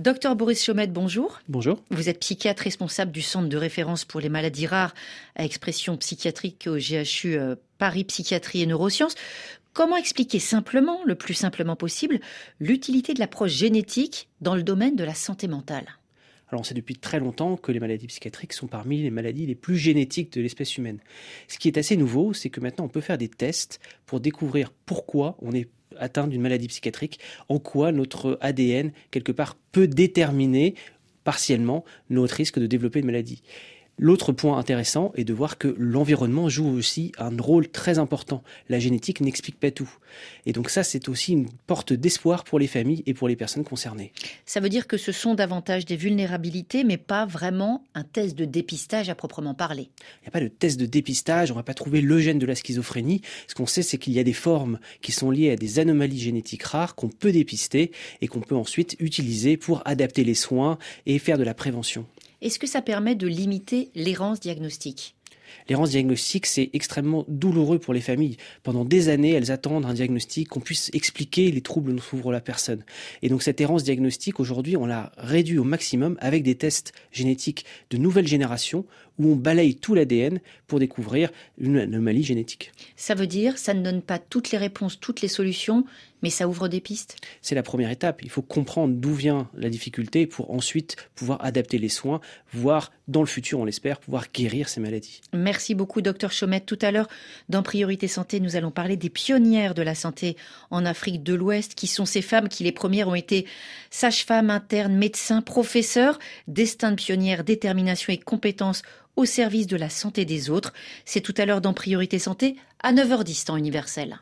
Docteur Boris Chaumette, bonjour. Bonjour. Vous êtes psychiatre responsable du centre de référence pour les maladies rares à expression psychiatrique au GHU euh, Paris Psychiatrie et Neurosciences. Comment expliquer simplement, le plus simplement possible, l'utilité de l'approche génétique dans le domaine de la santé mentale? Alors on sait depuis très longtemps que les maladies psychiatriques sont parmi les maladies les plus génétiques de l'espèce humaine. Ce qui est assez nouveau, c'est que maintenant on peut faire des tests pour découvrir pourquoi on est atteint d'une maladie psychiatrique, en quoi notre ADN, quelque part, peut déterminer partiellement notre risque de développer une maladie. L'autre point intéressant est de voir que l'environnement joue aussi un rôle très important. La génétique n'explique pas tout. Et donc ça, c'est aussi une porte d'espoir pour les familles et pour les personnes concernées. Ça veut dire que ce sont davantage des vulnérabilités, mais pas vraiment un test de dépistage à proprement parler. Il n'y a pas de test de dépistage, on ne va pas trouver le gène de la schizophrénie. Ce qu'on sait, c'est qu'il y a des formes qui sont liées à des anomalies génétiques rares qu'on peut dépister et qu'on peut ensuite utiliser pour adapter les soins et faire de la prévention. Est-ce que ça permet de limiter l'errance diagnostique? L'errance diagnostique, c'est extrêmement douloureux pour les familles. Pendant des années, elles attendent un diagnostic, qu'on puisse expliquer les troubles dont souffre la personne. Et donc cette errance diagnostique, aujourd'hui, on l'a réduit au maximum avec des tests génétiques de nouvelle génération où on balaye tout l'ADN pour découvrir une anomalie génétique. Ça veut dire, ça ne donne pas toutes les réponses, toutes les solutions, mais ça ouvre des pistes? C'est la première étape. Il faut comprendre d'où vient la difficulté pour ensuite pouvoir adapter les soins, voire dans le futur, on l'espère, pouvoir guérir ces maladies. Merci beaucoup, docteur Chaumette. Tout à l'heure, dans Priorité Santé, nous allons parler des pionnières de la santé en Afrique de l'Ouest, qui sont ces femmes qui, les premières, ont été sages-femmes, internes, médecins, professeurs, destin de pionnières, détermination et compétences au service de la santé des autres. C'est tout à l'heure dans Priorité Santé à 9h10 temps universel.